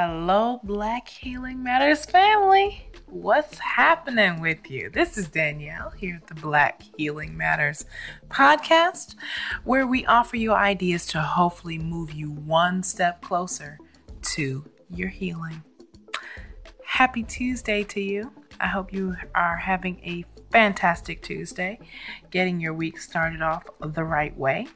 Hello, Black Healing Matters family. What's happening with you? This is Danielle here at the Black Healing Matters podcast, where we offer you ideas to hopefully move you one step closer to your healing. Happy Tuesday to you. I hope you are having a fantastic Tuesday, getting your week started off the right way.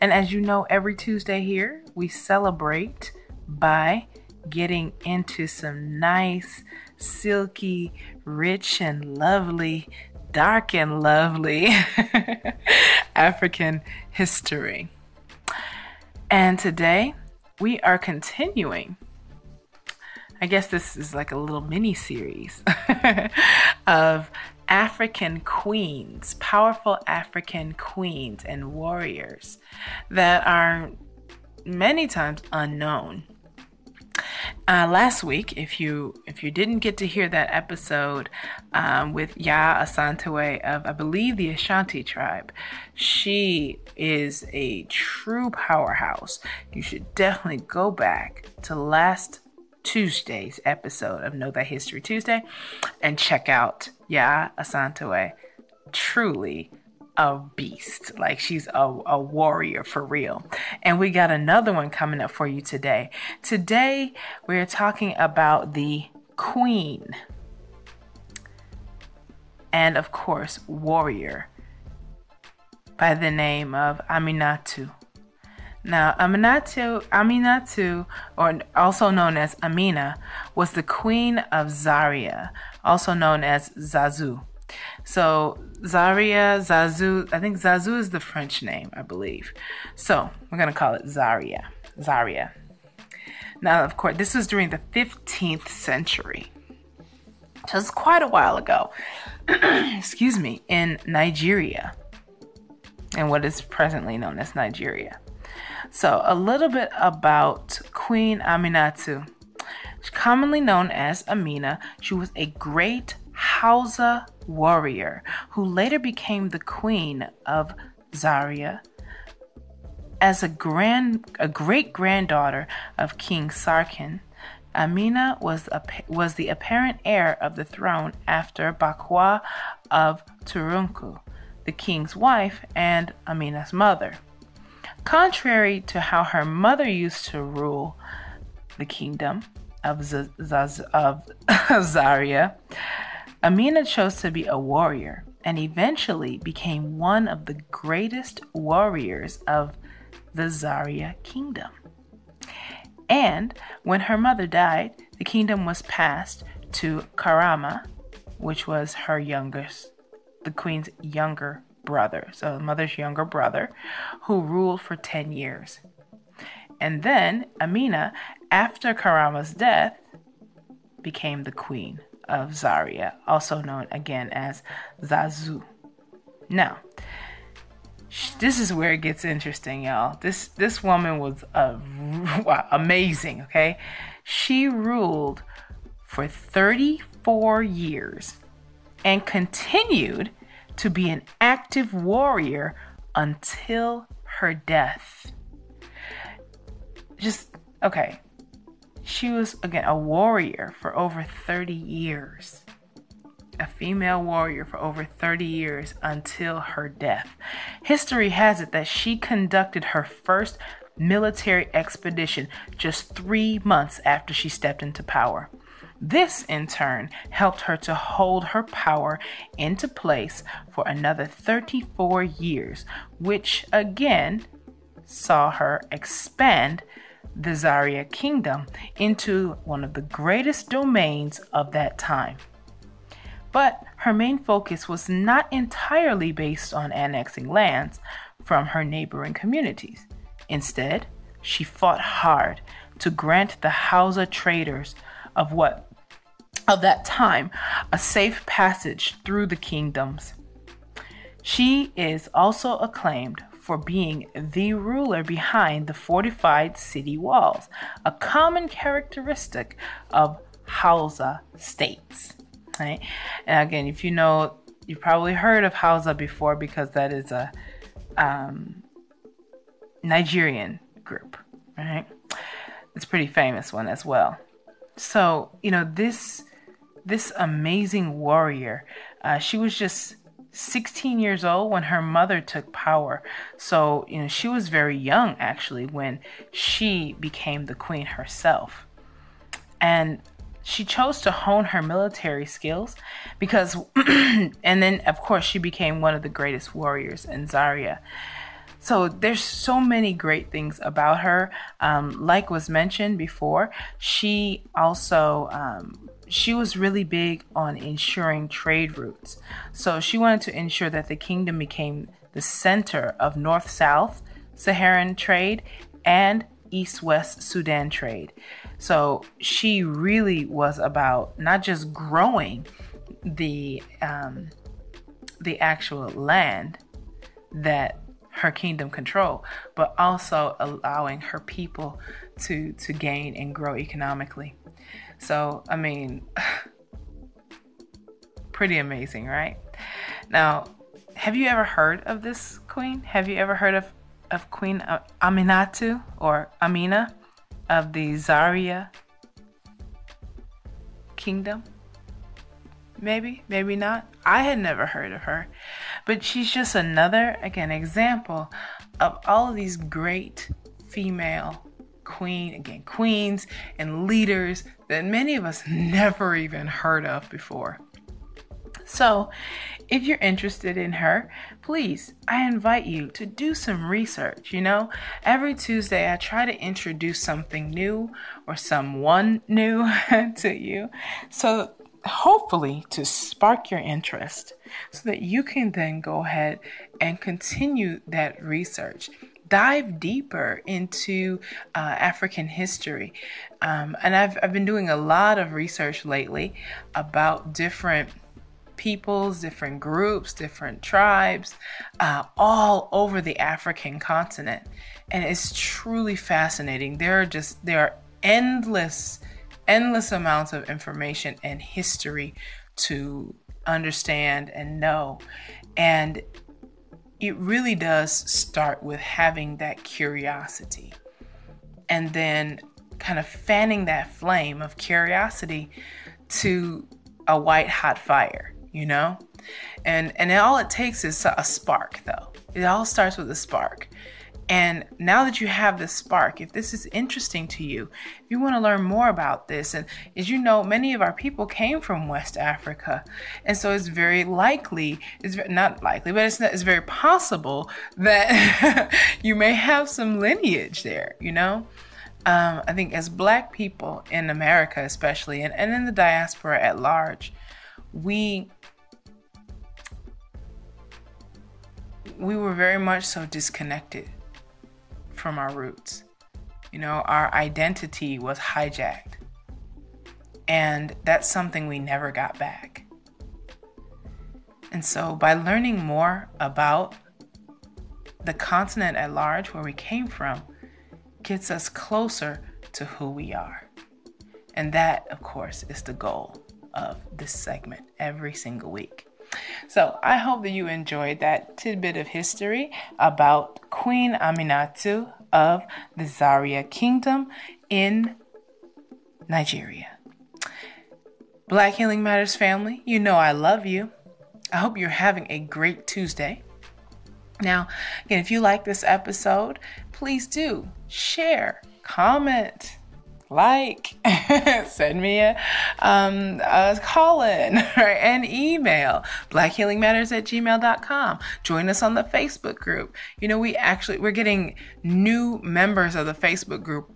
And as you know, every Tuesday here, we celebrate by getting into some nice, silky, rich, and lovely, dark and lovely African history. And today we are continuing. I guess this is like a little mini series of African queens, powerful African queens and warriors that are many times unknown. Uh, last week, if you if you didn't get to hear that episode um, with Yaa Asantewaa of I believe the Ashanti tribe, she is a true powerhouse. You should definitely go back to last Tuesday's episode of Know That History Tuesday and check out Yaa Asantewaa. Truly a beast. Like she's a, a warrior for real. And we got another one coming up for you today. Today, we're talking about the queen. And of course, warrior by the name of Aminatu. Now, Aminatu, Aminatu, or also known as Amina, was the queen of Zaria, also known as Zazu. So Zaria, Zazu, I think Zazu is the French name, I believe. So we're going to call it Zaria. Zaria. Now, of course, this was during the 15th century. So it's quite a while ago. Excuse me, in Nigeria, and what is presently known as Nigeria. So, a little bit about Queen Aminatu. Commonly known as Amina, she was a great Hausa warrior who later became the queen of Zaria. As a grand, a great granddaughter of King Sarkin, Amina was, a, was the apparent heir of the throne after Bakwa of Turunku, the king's wife and Amina's mother. Contrary to how her mother used to rule the kingdom of, Z- Z- of Zaria, Amina chose to be a warrior and eventually became one of the greatest warriors of the Zaria kingdom. And when her mother died, the kingdom was passed to Karama, which was her youngest, the queen's younger brother, so the mother's younger brother, who ruled for 10 years. And then Amina, after Karama's death, became the queen of Zaria, also known again as Zazu. Now, this is where it gets interesting, y'all. This this woman was amazing. Okay, she ruled for 34 years and continued to be an active warrior until her death. Just okay, she was, again, a warrior for over 30 years. A female warrior for over 30 years until her death. History has it that she conducted her first military expedition just three months after she stepped into power. This, in turn, helped her to hold her power into place for another 34 years, which again saw her expand the Zaria kingdom into one of the greatest domains of that time. But her main focus was not entirely based on annexing lands from her neighboring communities. Instead, she fought hard to grant the Hausa traders of what of that time a safe passage through the kingdoms. She is also acclaimed for being the ruler behind the fortified city walls, a common characteristic of Hausa states. Right? And again, if you know, you've probably heard of Hausa before because that is a um, Nigerian group, right? It's a pretty famous one as well. so you know this this amazing warrior. Uh, she was just 16 years old when her mother took power. So, you know, she was very young actually when she became the queen herself. And she chose to hone her military skills because, and then of course, she became one of the greatest warriors in Zaria. So there's so many great things about her. Um, like was mentioned before, she also um, she was really big on ensuring trade routes. So she wanted to ensure that the kingdom became the center of North South Saharan trade and East West Sudan trade. So she really was about not just growing the um, the actual land that her kingdom control, but also allowing her people to to gain and grow economically. So, I mean, pretty amazing, right? Now, have you ever heard of this queen? Have you ever heard of, of Queen Aminatu or Amina of the Zaria kingdom? Maybe, maybe not. I had never heard of her. But she's just another, again, example of all of these great female queen, again, queens and leaders that many of us never even heard of before. So, if you're interested in her, please, I invite you to do some research. You know, every Tuesday I try to introduce something new or someone new to you. So, hopefully, to spark your interest so that you can then go ahead and continue that research dive deeper into uh, African history. Um, and I've, I've been doing a lot of research lately about different peoples, different groups, different tribes, uh, all over the African continent. And it's truly fascinating. There are just, there are endless, endless amounts of information and history to understand and know. And it really does start with having that curiosity and then kind of fanning that flame of curiosity to a white hot fire, you know? And and all it takes is a spark though. It all starts with a spark. And now that you have this spark, if this is interesting to you, if you want to learn more about this, and as you know, many of our people came from West Africa, and so it's very likely, it's not likely, but it's, not, it's very possible that you may have some lineage there, you know? Um, I think as Black people in America, especially, and, and in the diaspora at large, we we were very much so disconnected from our roots. You know, our identity was hijacked. And that's something we never got back. And so, by learning more about the continent at large, where we came from, gets us closer to who we are. And that, of course, is the goal of this segment every single week. So I hope that you enjoyed that tidbit of history about Queen Aminatu of the Zaria Kingdom in Nigeria. Black Healing Matters family, you know I love you. I hope you're having a great Tuesday. Now, again, if you like this episode, please do share, comment, like, send me a, um, a call in or an email, blackhealingmatters at gmail.com. Join us on the Facebook group. You know, we actually, we're getting new members of the Facebook group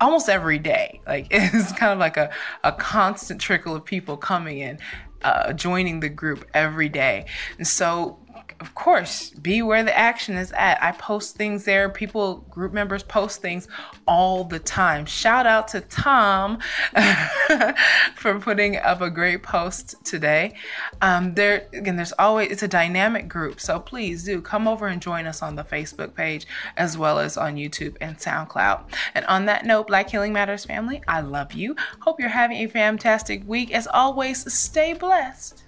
almost every day. Like it's kind of like a, a constant trickle of people coming in, uh, joining the group every day. And so of course, be where the action is at. I post things there. People, group members post things all the time. Shout out to Tom for putting up a great post today. Um, there again, there's always it's a dynamic group, so please do come over and join us on the Facebook page as well as on YouTube and SoundCloud. And on that note, Black Healing Matters family, I love you. Hope you're having a fantastic week. As always, stay blessed.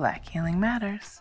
Black Healing Matters.